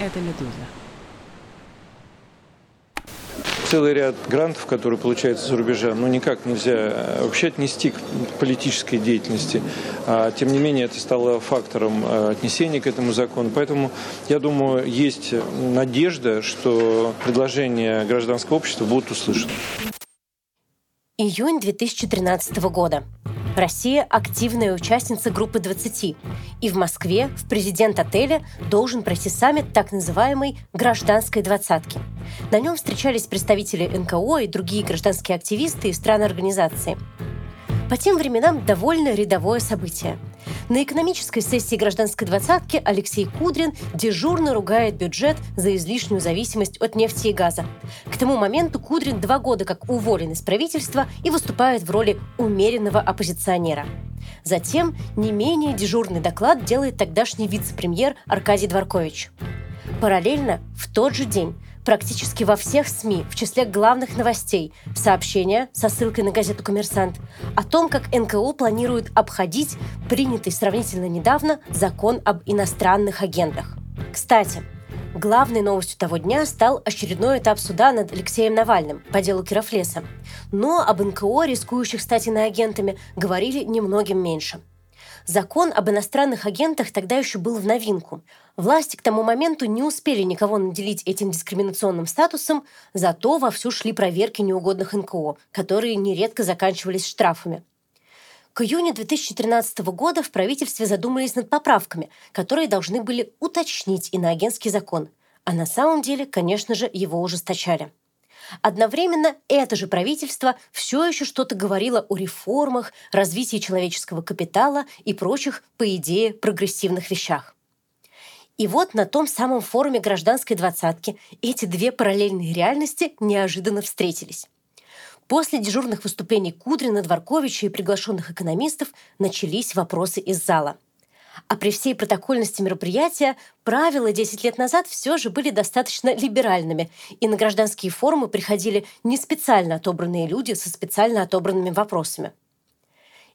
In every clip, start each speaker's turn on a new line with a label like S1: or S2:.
S1: Это «Медуза».
S2: целый ряд грантов, которые получаются за рубежа, ну никак нельзя э, вообще отнести к политической деятельности. А, тем не менее, это стало фактором э, отнесения к этому закону. Поэтому, я думаю, есть надежда, что предложения гражданского общества будут услышаны.
S3: Июнь 2013 года. Россия – активная участница группы 20, и в Москве в президент-отеля должен пройти саммит так называемой «гражданской двадцатки». На нем встречались представители НКО и другие гражданские активисты из стран организации. По тем временам довольно рядовое событие. На экономической сессии гражданской двадцатки Алексей Кудрин дежурно ругает бюджет за излишнюю зависимость от нефти и газа. К тому моменту Кудрин два года как уволен из правительства и выступает в роли умеренного оппозиционера. Затем не менее дежурный доклад делает тогдашний вице-премьер Аркадий Дворкович. Параллельно в тот же день практически во всех СМИ, в числе главных новостей, сообщения со ссылкой на газету «Коммерсант» о том, как НКО планирует обходить принятый сравнительно недавно закон об иностранных агентах. Кстати, Главной новостью того дня стал очередной этап суда над Алексеем Навальным по делу Кировлеса. Но об НКО, рискующих стать иноагентами, говорили немногим меньше – Закон об иностранных агентах тогда еще был в новинку. Власти к тому моменту не успели никого наделить этим дискриминационным статусом, зато вовсю шли проверки неугодных НКО, которые нередко заканчивались штрафами. К июню 2013 года в правительстве задумались над поправками, которые должны были уточнить иноагентский закон. А на самом деле, конечно же, его ужесточали. Одновременно это же правительство все еще что-то говорило о реформах, развитии человеческого капитала и прочих, по идее, прогрессивных вещах. И вот на том самом форуме гражданской двадцатки эти две параллельные реальности неожиданно встретились. После дежурных выступлений Кудрина, Дворковича и приглашенных экономистов начались вопросы из зала – а при всей протокольности мероприятия правила 10 лет назад все же были достаточно либеральными, и на гражданские форумы приходили не специально отобранные люди со специально отобранными вопросами.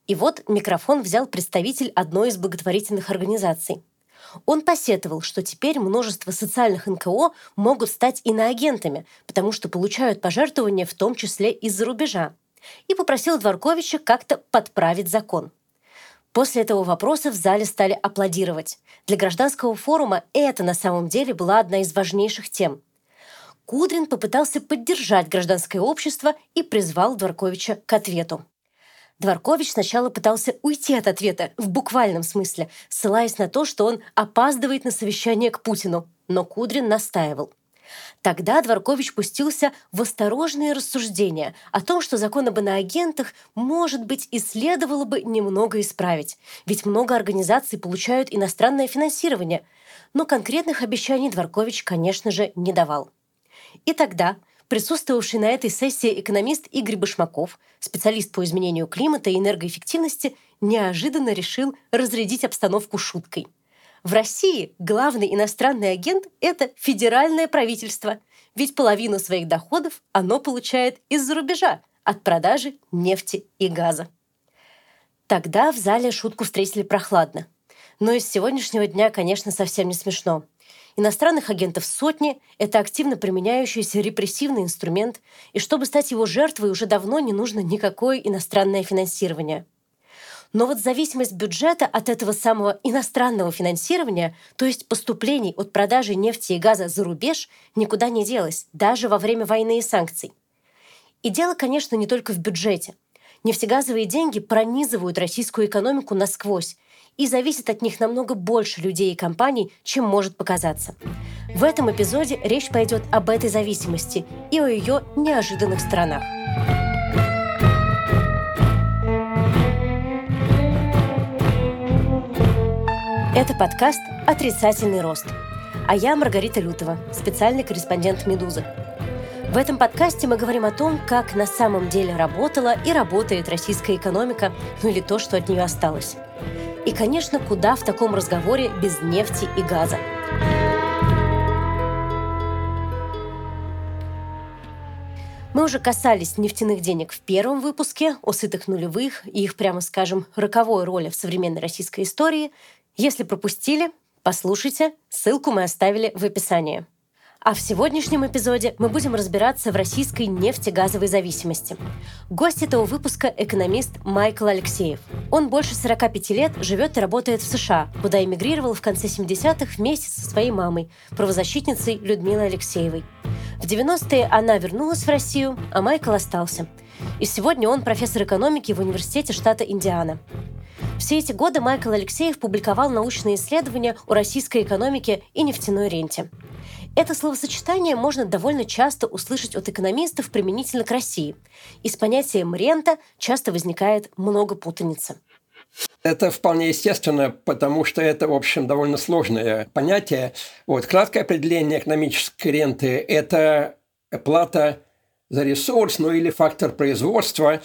S3: И вот микрофон взял представитель одной из благотворительных организаций. Он посетовал, что теперь множество социальных НКО могут стать иноагентами, потому что получают пожертвования в том числе из-за рубежа, и попросил Дворковича как-то подправить закон – После этого вопроса в зале стали аплодировать. Для гражданского форума это на самом деле была одна из важнейших тем. Кудрин попытался поддержать гражданское общество и призвал Дворковича к ответу. Дворкович сначала пытался уйти от ответа, в буквальном смысле, ссылаясь на то, что он опаздывает на совещание к Путину, но Кудрин настаивал – Тогда Дворкович пустился в осторожные рассуждения о том, что закон об иноагентах, может быть, и следовало бы немного исправить, ведь много организаций получают иностранное финансирование. Но конкретных обещаний Дворкович, конечно же, не давал. И тогда присутствовавший на этой сессии экономист Игорь Башмаков, специалист по изменению климата и энергоэффективности, неожиданно решил разрядить обстановку шуткой – в России главный иностранный агент – это федеральное правительство, ведь половину своих доходов оно получает из-за рубежа от продажи нефти и газа. Тогда в зале шутку встретили прохладно. Но из сегодняшнего дня, конечно, совсем не смешно. Иностранных агентов сотни – это активно применяющийся репрессивный инструмент, и чтобы стать его жертвой, уже давно не нужно никакое иностранное финансирование – но вот зависимость бюджета от этого самого иностранного финансирования, то есть поступлений от продажи нефти и газа за рубеж, никуда не делась, даже во время войны и санкций. И дело, конечно, не только в бюджете. Нефтегазовые деньги пронизывают российскую экономику насквозь, и зависит от них намного больше людей и компаний, чем может показаться. В этом эпизоде речь пойдет об этой зависимости и о ее неожиданных сторонах. Это подкаст «Отрицательный рост». А я Маргарита Лютова, специальный корреспондент «Медузы». В этом подкасте мы говорим о том, как на самом деле работала и работает российская экономика, ну или то, что от нее осталось. И, конечно, куда в таком разговоре без нефти и газа. Мы уже касались нефтяных денег в первом выпуске, о сытых нулевых и их, прямо скажем, роковой роли в современной российской истории. Если пропустили, Послушайте, ссылку мы оставили в описании. А в сегодняшнем эпизоде мы будем разбираться в российской нефтегазовой зависимости. Гость этого выпуска – экономист Майкл Алексеев. Он больше 45 лет живет и работает в США, куда эмигрировал в конце 70-х вместе со своей мамой, правозащитницей Людмилой Алексеевой. В 90-е она вернулась в Россию, а Майкл остался. И сегодня он профессор экономики в университете штата Индиана. Все эти годы Майкл Алексеев публиковал научные исследования о российской экономике и нефтяной ренте. Это словосочетание можно довольно часто услышать от экономистов применительно к России. И с понятием рента часто возникает много путаницы.
S1: Это вполне естественно, потому что это, в общем, довольно сложное понятие. Вот, краткое определение экономической ренты – это плата за ресурс, ну или фактор производства,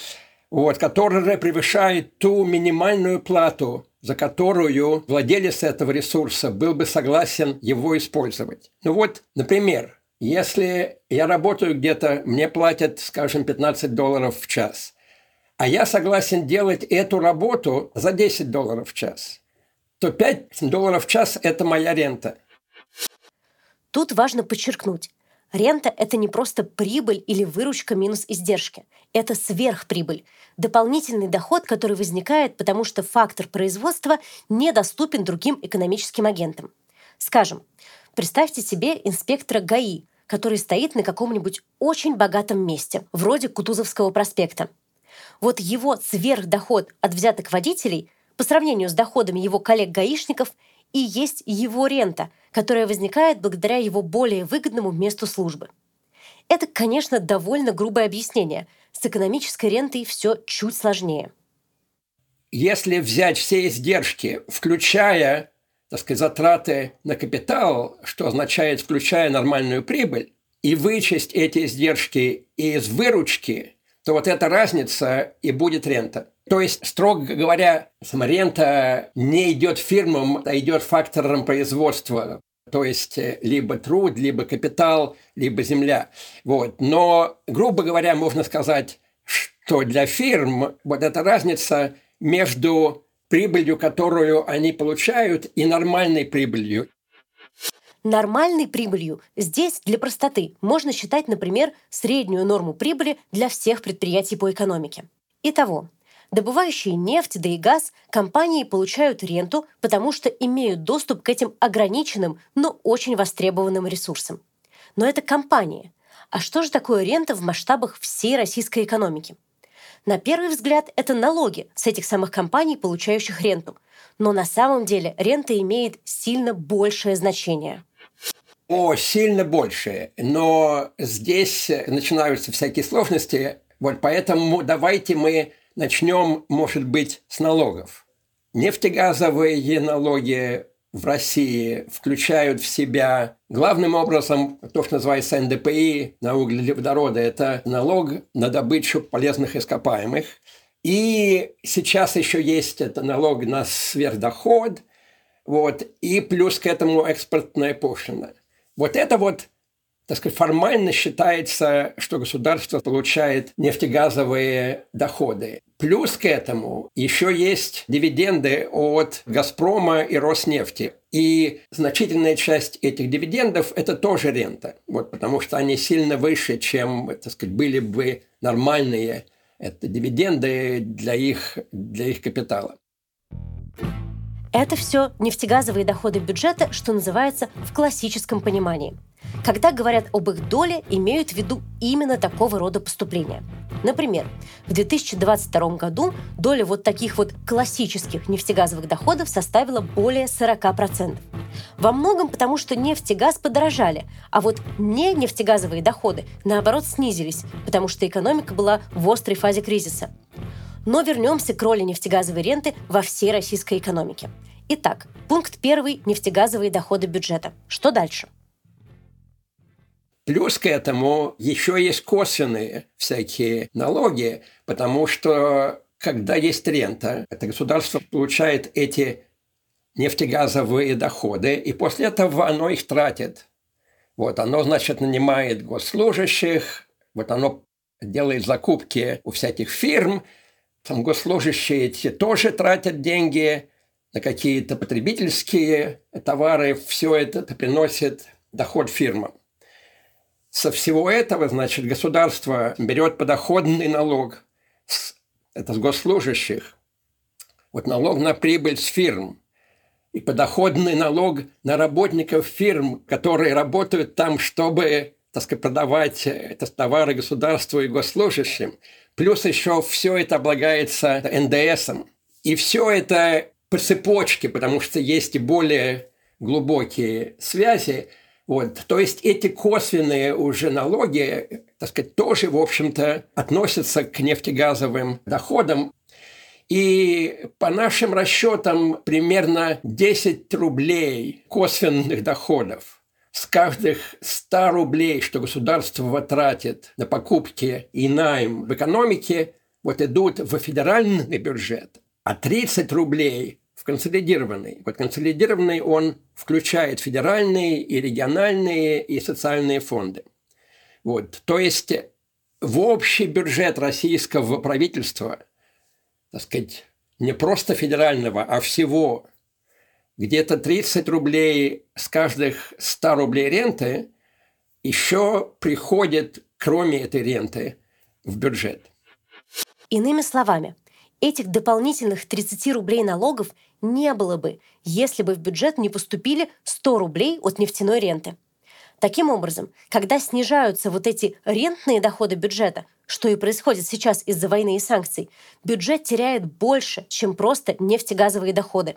S1: вот, которая превышает ту минимальную плату, за которую владелец этого ресурса был бы согласен его использовать. Ну вот, например, если я работаю где-то, мне платят, скажем, 15 долларов в час, а я согласен делать эту работу за 10 долларов в час, то 5 долларов в час – это моя рента.
S3: Тут важно подчеркнуть, Рента – это не просто прибыль или выручка минус издержки. Это сверхприбыль, дополнительный доход, который возникает, потому что фактор производства недоступен другим экономическим агентам. Скажем, представьте себе инспектора ГАИ, который стоит на каком-нибудь очень богатом месте, вроде Кутузовского проспекта. Вот его сверхдоход от взяток водителей по сравнению с доходами его коллег-гаишников и есть его рента – которая возникает благодаря его более выгодному месту службы. Это, конечно, довольно грубое объяснение. С экономической рентой все чуть сложнее.
S1: Если взять все издержки, включая так сказать, затраты на капитал, что означает включая нормальную прибыль, и вычесть эти издержки из выручки, то вот эта разница и будет рента. То есть, строго говоря, саморента не идет фирмам, а идет фактором производства. То есть, э, либо труд, либо капитал, либо земля. Вот. Но, грубо говоря, можно сказать, что для фирм вот эта разница между прибылью, которую они получают, и нормальной прибылью.
S3: Нормальной прибылью здесь для простоты можно считать, например, среднюю норму прибыли для всех предприятий по экономике. Итого, Добывающие нефть, да и газ, компании получают ренту, потому что имеют доступ к этим ограниченным, но очень востребованным ресурсам. Но это компании. А что же такое рента в масштабах всей российской экономики? На первый взгляд, это налоги с этих самых компаний, получающих ренту. Но на самом деле рента имеет сильно большее значение.
S1: О, сильно большее. Но здесь начинаются всякие сложности. Вот поэтому давайте мы Начнем, может быть, с налогов. Нефтегазовые налоги в России включают в себя главным образом то, что называется НДПИ, на углеводороды. Это налог на добычу полезных ископаемых. И сейчас еще есть это налог на сверхдоход, вот, и плюс к этому экспортная пошлина. Вот это вот так сказать, формально считается, что государство получает нефтегазовые доходы. Плюс к этому еще есть дивиденды от «Газпрома» и «Роснефти». И значительная часть этих дивидендов – это тоже рента, вот, потому что они сильно выше, чем так сказать, были бы нормальные это дивиденды для их, для их капитала.
S3: Это все нефтегазовые доходы бюджета, что называется в классическом понимании – когда говорят об их доле, имеют в виду именно такого рода поступления. Например, в 2022 году доля вот таких вот классических нефтегазовых доходов составила более 40%. Во многом потому, что нефть и газ подорожали, а вот не нефтегазовые доходы, наоборот, снизились, потому что экономика была в острой фазе кризиса. Но вернемся к роли нефтегазовой ренты во всей российской экономике. Итак, пункт первый – нефтегазовые доходы бюджета. Что дальше?
S1: Плюс к этому еще есть косвенные всякие налоги, потому что когда есть рента, это государство получает эти нефтегазовые доходы, и после этого оно их тратит. Вот, оно, значит, нанимает госслужащих, вот оно делает закупки у всяких фирм, там госслужащие эти тоже тратят деньги, на какие-то потребительские товары, все это приносит доход фирмам. Со всего этого, значит, государство берет подоходный налог, с, это с госслужащих, вот налог на прибыль с фирм, и подоходный налог на работников фирм, которые работают там, чтобы так сказать, продавать это товары государству и госслужащим. Плюс еще все это облагается НДСом. И все это по цепочке, потому что есть и более глубокие связи. Вот. То есть эти косвенные уже налоги, так сказать, тоже, в общем-то, относятся к нефтегазовым доходам. И по нашим расчетам примерно 10 рублей косвенных доходов с каждых 100 рублей, что государство тратит на покупки и найм в экономике, вот идут в федеральный бюджет, а 30 рублей в консолидированный. Вот консолидированный он включает федеральные и региональные и социальные фонды. Вот. То есть в общий бюджет российского правительства, так сказать, не просто федерального, а всего, где-то 30 рублей с каждых 100 рублей ренты еще приходит, кроме этой ренты, в бюджет.
S3: Иными словами, этих дополнительных 30 рублей налогов не было бы, если бы в бюджет не поступили 100 рублей от нефтяной ренты. Таким образом, когда снижаются вот эти рентные доходы бюджета, что и происходит сейчас из-за войны и санкций, бюджет теряет больше, чем просто нефтегазовые доходы.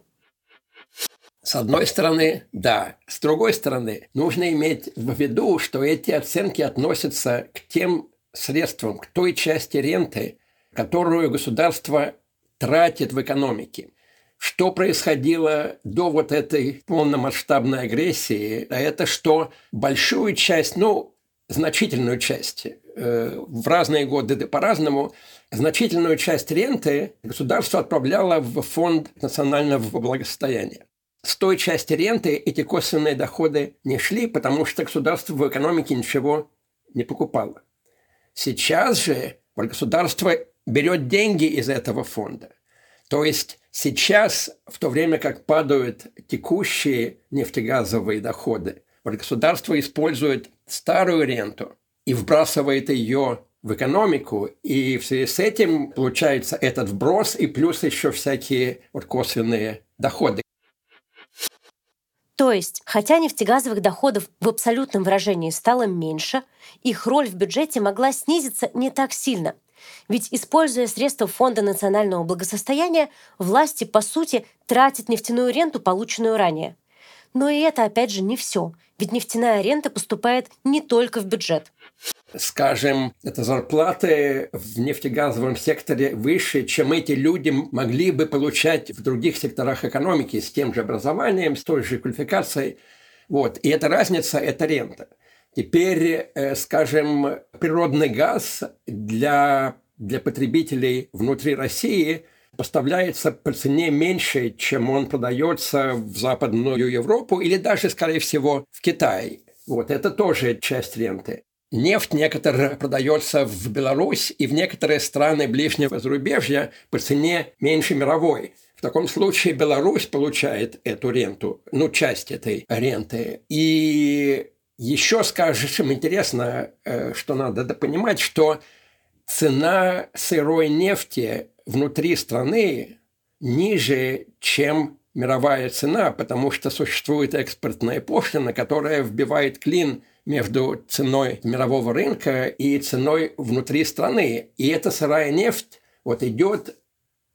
S1: С одной стороны, да. С другой стороны, нужно иметь в виду, что эти оценки относятся к тем средствам, к той части ренты, которую государство тратит в экономике. Что происходило до вот этой полномасштабной агрессии, а это что большую часть, ну, значительную часть, э, в разные годы да по-разному, значительную часть ренты государство отправляло в фонд национального благосостояния. С той части ренты эти косвенные доходы не шли, потому что государство в экономике ничего не покупало. Сейчас же государство берет деньги из этого фонда. То есть сейчас, в то время как падают текущие нефтегазовые доходы, государство использует старую ренту и вбрасывает ее в экономику, и в связи с этим получается этот вброс и плюс еще всякие вот косвенные доходы.
S3: То есть, хотя нефтегазовых доходов в абсолютном выражении стало меньше, их роль в бюджете могла снизиться не так сильно – ведь, используя средства Фонда национального благосостояния, власти, по сути, тратят нефтяную ренту, полученную ранее. Но и это, опять же, не все. Ведь нефтяная рента поступает не только в бюджет.
S1: Скажем, это зарплаты в нефтегазовом секторе выше, чем эти люди могли бы получать в других секторах экономики с тем же образованием, с той же квалификацией. Вот. И эта разница – это рента. Теперь, э, скажем, природный газ для, для потребителей внутри России поставляется по цене меньше, чем он продается в Западную Европу или даже, скорее всего, в Китае. Вот это тоже часть ренты. Нефть некоторая продается в Беларусь и в некоторые страны ближнего зарубежья по цене меньше мировой. В таком случае Беларусь получает эту ренту, ну, часть этой ренты. И еще, скажем, интересно, э, что надо понимать, что цена сырой нефти внутри страны ниже, чем мировая цена, потому что существует экспортная пошлина, которая вбивает клин между ценой мирового рынка и ценой внутри страны. И эта сырая нефть вот идет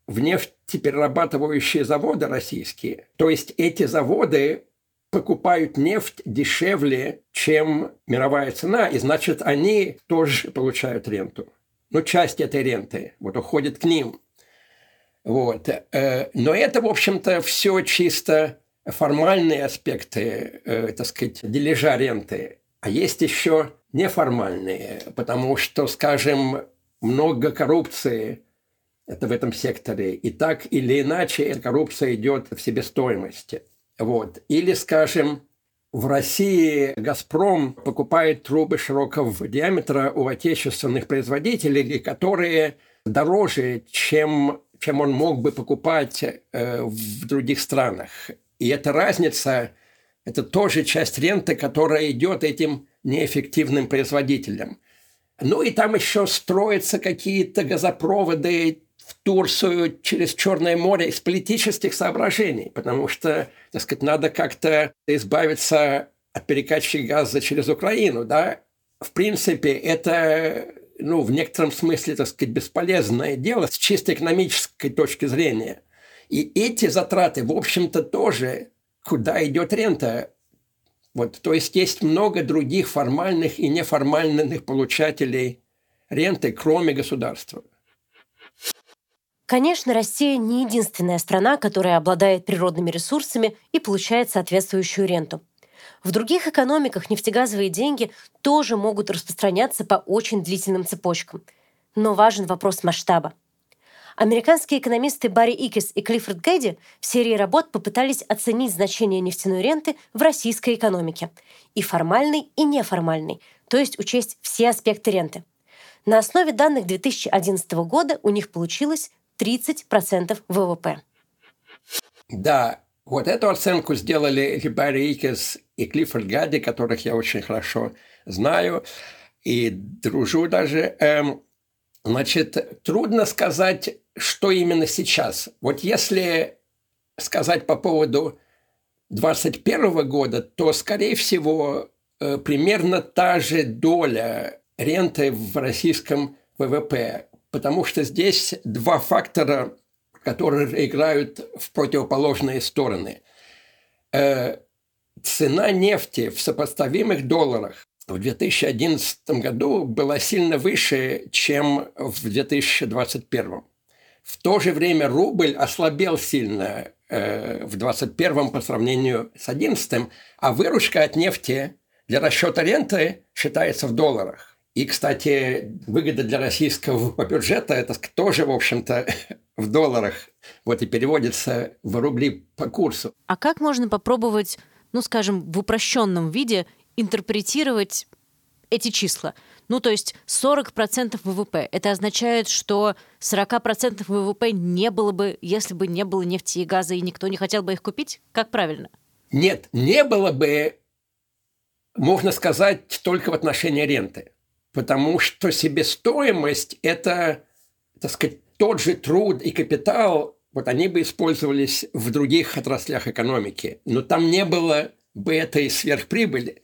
S1: в нефтеперерабатывающие заводы российские. То есть эти заводы покупают нефть дешевле, чем мировая цена, и значит, они тоже получают ренту. Ну, часть этой ренты вот уходит к ним. Вот. Э, но это, в общем-то, все чисто формальные аспекты, э, так сказать, дележа ренты. А есть еще неформальные, потому что, скажем, много коррупции это в этом секторе. И так или иначе эта коррупция идет в себестоимости. Вот. Или, скажем, в России «Газпром» покупает трубы широкого диаметра у отечественных производителей, которые дороже, чем чем он мог бы покупать э, в других странах. И эта разница – это тоже часть ренты, которая идет этим неэффективным производителям. Ну и там еще строятся какие-то газопроводы в Турцию через Черное море из политических соображений, потому что, так сказать, надо как-то избавиться от перекачки газа через Украину, да. В принципе, это ну, в некотором смысле, так сказать, бесполезное дело с чисто экономической точки зрения. И эти затраты, в общем-то, тоже, куда идет рента. Вот, то есть есть много других формальных и неформальных получателей ренты, кроме государства.
S3: Конечно, Россия не единственная страна, которая обладает природными ресурсами и получает соответствующую ренту. В других экономиках нефтегазовые деньги тоже могут распространяться по очень длительным цепочкам. Но важен вопрос масштаба. Американские экономисты Барри Икис и Клиффорд Гэдди в серии работ попытались оценить значение нефтяной ренты в российской экономике. И формальной, и неформальной, то есть учесть все аспекты ренты. На основе данных 2011 года у них получилось 30% ВВП.
S1: Да, вот эту оценку сделали Барри Икес и Клиффорд Гадди, которых я очень хорошо знаю и дружу даже. Эм, значит, трудно сказать, что именно сейчас. Вот если сказать по поводу 2021 года, то, скорее всего, э, примерно та же доля ренты в российском ВВП потому что здесь два фактора, которые играют в противоположные стороны. Э, цена нефти в сопоставимых долларах в 2011 году была сильно выше, чем в 2021. В то же время рубль ослабел сильно э, в 2021 по сравнению с 2011, а выручка от нефти для расчета ренты считается в долларах. И, кстати, выгода для российского бюджета – это тоже, в общем-то, в долларах. Вот и переводится в рубли по курсу.
S4: А как можно попробовать, ну, скажем, в упрощенном виде интерпретировать эти числа? Ну, то есть 40% ВВП. Это означает, что 40% ВВП не было бы, если бы не было нефти и газа, и никто не хотел бы их купить? Как правильно?
S1: Нет, не было бы, можно сказать, только в отношении ренты потому что себестоимость – это, так сказать, тот же труд и капитал, вот они бы использовались в других отраслях экономики, но там не было бы этой сверхприбыли.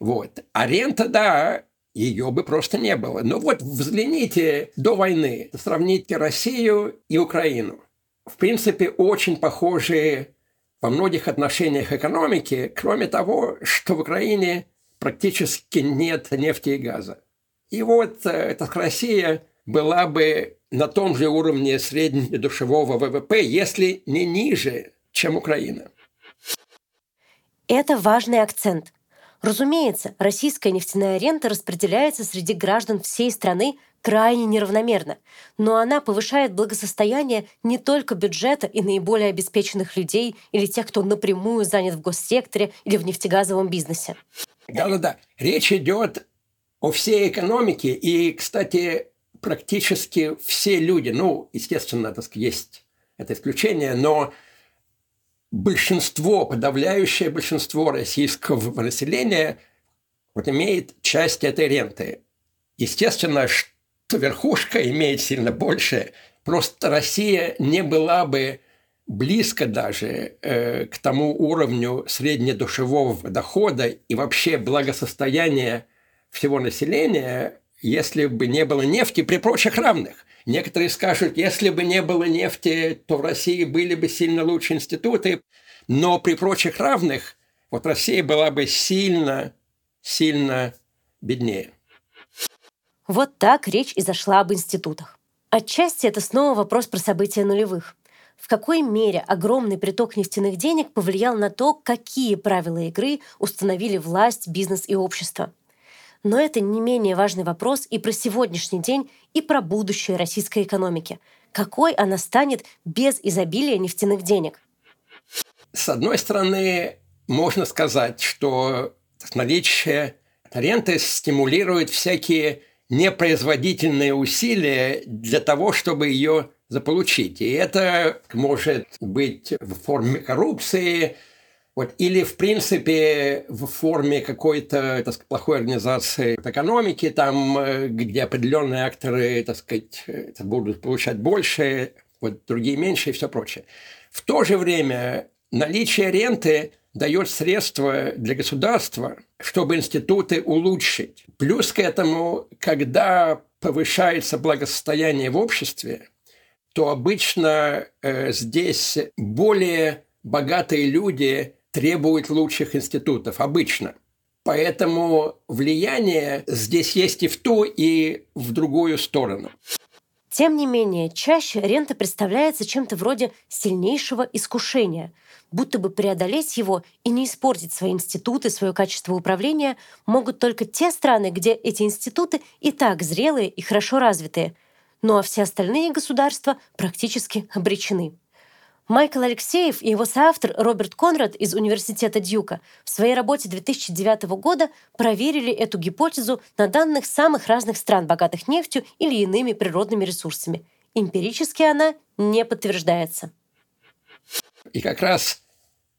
S1: Вот. А рента, да, ее бы просто не было. Но вот взгляните до войны, сравните Россию и Украину. В принципе, очень похожие во многих отношениях экономики, кроме того, что в Украине практически нет нефти и газа. И вот э, эта Россия была бы на том же уровне среднедушевого ВВП, если не ниже, чем Украина.
S3: Это важный акцент. Разумеется, российская нефтяная рента распределяется среди граждан всей страны крайне неравномерно, но она повышает благосостояние не только бюджета и наиболее обеспеченных людей или тех, кто напрямую занят в госсекторе или в нефтегазовом бизнесе.
S1: Да-да-да. Речь идет о всей экономике. И, кстати, практически все люди, ну, естественно, так сказать, есть это исключение, но большинство, подавляющее большинство российского населения вот имеет часть этой ренты. Естественно, что верхушка имеет сильно больше. Просто Россия не была бы близко даже э, к тому уровню среднедушевого дохода и вообще благосостояния всего населения, если бы не было нефти при прочих равных. Некоторые скажут, если бы не было нефти, то в России были бы сильно лучше институты, но при прочих равных вот Россия была бы сильно, сильно беднее.
S3: Вот так речь и зашла об институтах. Отчасти это снова вопрос про события нулевых в какой мере огромный приток нефтяных денег повлиял на то, какие правила игры установили власть, бизнес и общество. Но это не менее важный вопрос и про сегодняшний день, и про будущее российской экономики. Какой она станет без изобилия нефтяных денег?
S1: С одной стороны, можно сказать, что наличие ренты стимулирует всякие непроизводительные усилия для того, чтобы ее заполучить. И это может быть в форме коррупции, вот, или, в принципе, в форме какой-то плохой организации экономики, там, э, где определенные акторы так сказать, будут получать больше, вот, другие меньше и все прочее. В то же время наличие ренты дает средства для государства, чтобы институты улучшить. Плюс к этому, когда повышается благосостояние в обществе, то обычно э, здесь более богатые люди требуют лучших институтов. Обычно. Поэтому влияние здесь есть и в ту, и в другую сторону.
S3: Тем не менее, чаще рента представляется чем-то вроде сильнейшего искушения, будто бы преодолеть его и не испортить свои институты, свое качество управления могут только те страны, где эти институты и так зрелые и хорошо развитые, ну а все остальные государства практически обречены. Майкл Алексеев и его соавтор Роберт Конрад из Университета Дьюка в своей работе 2009 года проверили эту гипотезу на данных самых разных стран, богатых нефтью или иными природными ресурсами. Эмпирически она не подтверждается.
S1: И как раз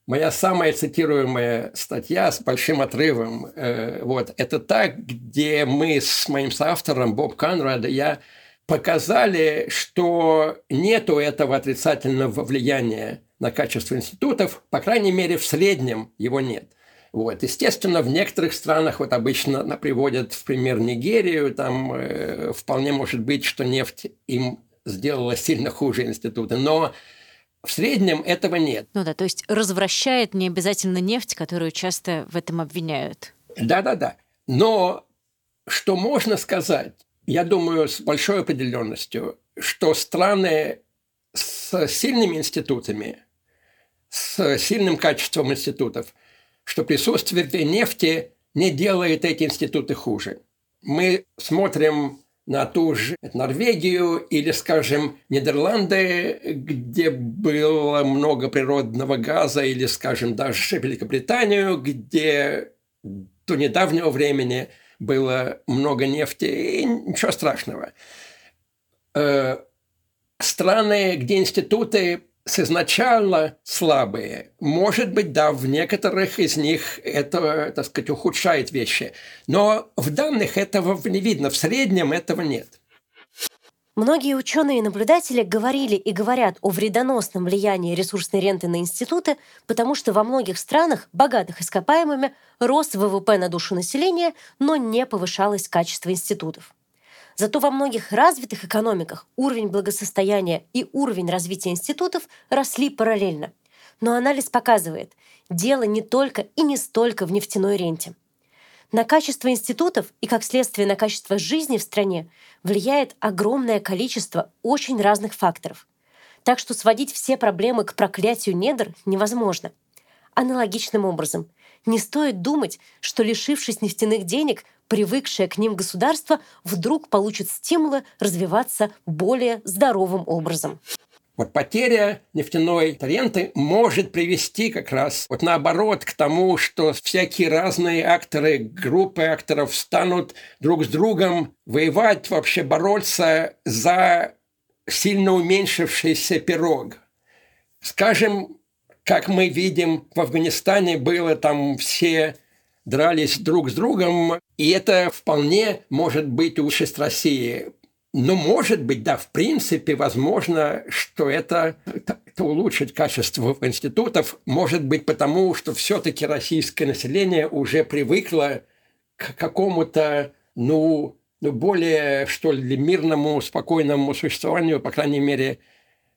S1: моя самая цитируемая статья с большим отрывом, э, вот, это та, где мы с моим соавтором Боб Конрад, я показали, что нету этого отрицательного влияния на качество институтов, по крайней мере, в среднем его нет. Вот. Естественно, в некоторых странах вот обычно приводят в пример Нигерию, там э, вполне может быть, что нефть им сделала сильно хуже институты, но в среднем этого нет.
S4: Ну да, то есть развращает не обязательно нефть, которую часто в этом обвиняют.
S1: Да-да-да. Но что можно сказать, я думаю, с большой определенностью, что страны с сильными институтами, с сильным качеством институтов, что присутствие нефти не делает эти институты хуже. Мы смотрим на ту же Норвегию или, скажем, Нидерланды, где было много природного газа, или, скажем, даже Великобританию, где до недавнего времени – было много нефти, и ничего страшного. Э, страны, где институты с изначально слабые. Может быть, да, в некоторых из них это, так сказать, ухудшает вещи. Но в данных этого не видно, в среднем этого нет.
S3: Многие ученые и наблюдатели говорили и говорят о вредоносном влиянии ресурсной ренты на институты, потому что во многих странах, богатых ископаемыми, рос ВВП на душу населения, но не повышалось качество институтов. Зато во многих развитых экономиках уровень благосостояния и уровень развития институтов росли параллельно. Но анализ показывает, дело не только и не столько в нефтяной ренте – на качество институтов и, как следствие, на качество жизни в стране влияет огромное количество очень разных факторов. Так что сводить все проблемы к проклятию недр невозможно. Аналогичным образом, не стоит думать, что, лишившись нефтяных денег, привыкшее к ним государство вдруг получит стимулы развиваться более здоровым образом.
S1: Вот потеря нефтяной ренты может привести как раз вот наоборот к тому, что всякие разные акторы, группы акторов станут друг с другом воевать, вообще бороться за сильно уменьшившийся пирог. Скажем, как мы видим, в Афганистане было там все дрались друг с другом, и это вполне может быть участь России. Но, может быть, да, в принципе, возможно, что это, это улучшит качество институтов. Может быть, потому что все-таки российское население уже привыкло к какому-то, ну, ну, более, что ли, мирному, спокойному существованию, по крайней мере,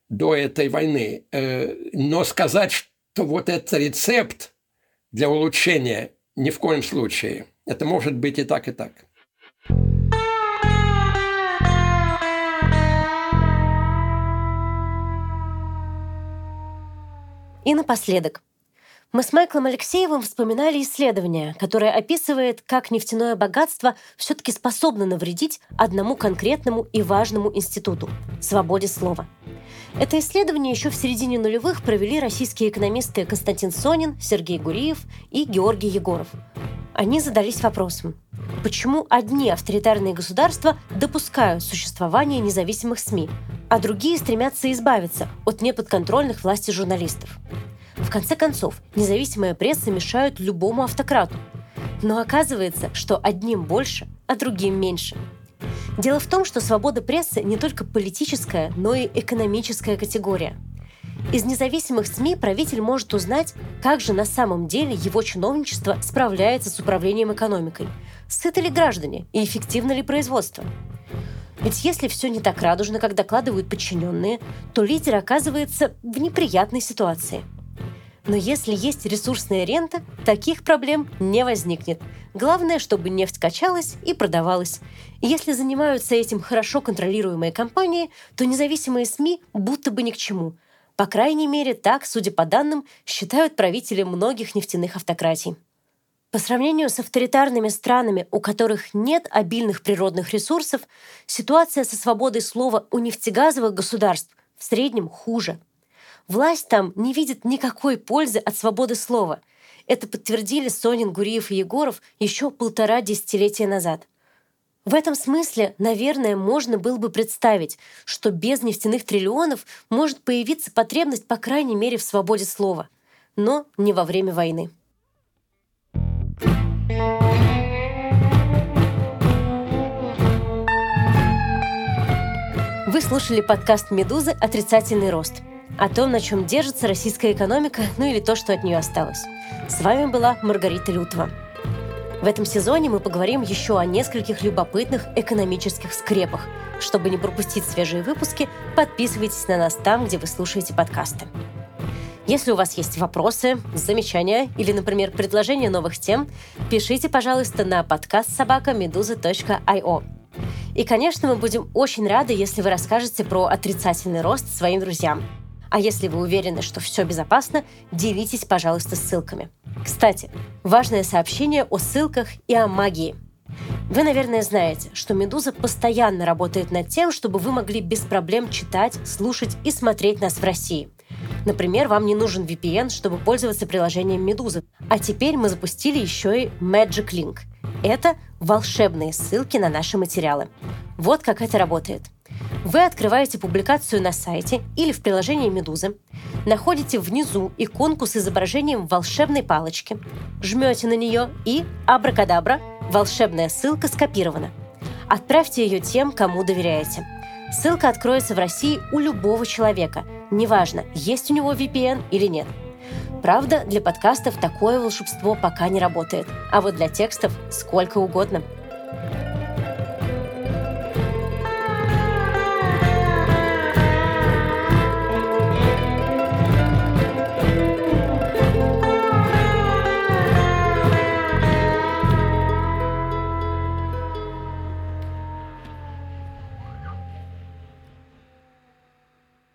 S1: до этой войны. Э, но сказать, что вот это рецепт для улучшения, ни в коем случае. Это может быть и так, и так.
S3: И напоследок. Мы с Майклом Алексеевым вспоминали исследование, которое описывает, как нефтяное богатство все-таки способно навредить одному конкретному и важному институту – свободе слова. Это исследование еще в середине нулевых провели российские экономисты Константин Сонин, Сергей Гуриев и Георгий Егоров. Они задались вопросом, почему одни авторитарные государства допускают существование независимых СМИ, а другие стремятся избавиться от неподконтрольных власти журналистов. В конце концов, независимая пресса мешает любому автократу. Но оказывается, что одним больше, а другим меньше. Дело в том, что свобода прессы не только политическая, но и экономическая категория – из независимых СМИ правитель может узнать, как же на самом деле его чиновничество справляется с управлением экономикой, сыты ли граждане и эффективно ли производство. Ведь если все не так радужно, как докладывают подчиненные, то лидер оказывается в неприятной ситуации. Но если есть ресурсная рента, таких проблем не возникнет. Главное, чтобы нефть качалась и продавалась. Если занимаются этим хорошо контролируемые компании, то независимые СМИ будто бы ни к чему – по крайней мере, так, судя по данным, считают правители многих нефтяных автократий. По сравнению с авторитарными странами, у которых нет обильных природных ресурсов, ситуация со свободой слова у нефтегазовых государств в среднем хуже. Власть там не видит никакой пользы от свободы слова. Это подтвердили Сонин, Гуриев и Егоров еще полтора десятилетия назад. В этом смысле, наверное, можно было бы представить, что без нефтяных триллионов может появиться потребность, по крайней мере, в свободе слова. Но не во время войны. Вы слушали подкаст «Медузы. Отрицательный рост» о том, на чем держится российская экономика, ну или то, что от нее осталось. С вами была Маргарита Лютова. В этом сезоне мы поговорим еще о нескольких любопытных экономических скрепах. Чтобы не пропустить свежие выпуски, подписывайтесь на нас там, где вы слушаете подкасты. Если у вас есть вопросы, замечания или, например, предложения новых тем, пишите, пожалуйста, на подкаст собака meduza.io. И, конечно, мы будем очень рады, если вы расскажете про отрицательный рост своим друзьям. А если вы уверены, что все безопасно, делитесь, пожалуйста, ссылками. Кстати, важное сообщение о ссылках и о магии. Вы, наверное, знаете, что «Медуза» постоянно работает над тем, чтобы вы могли без проблем читать, слушать и смотреть нас в России. Например, вам не нужен VPN, чтобы пользоваться приложением «Медуза». А теперь мы запустили еще и Magic Link. Это волшебные ссылки на наши материалы. Вот как это работает – вы открываете публикацию на сайте или в приложении «Медузы», находите внизу иконку с изображением волшебной палочки, жмете на нее и, абракадабра, волшебная ссылка скопирована. Отправьте ее тем, кому доверяете. Ссылка откроется в России у любого человека, неважно, есть у него VPN или нет. Правда, для подкастов такое волшебство пока не работает, а вот для текстов сколько угодно –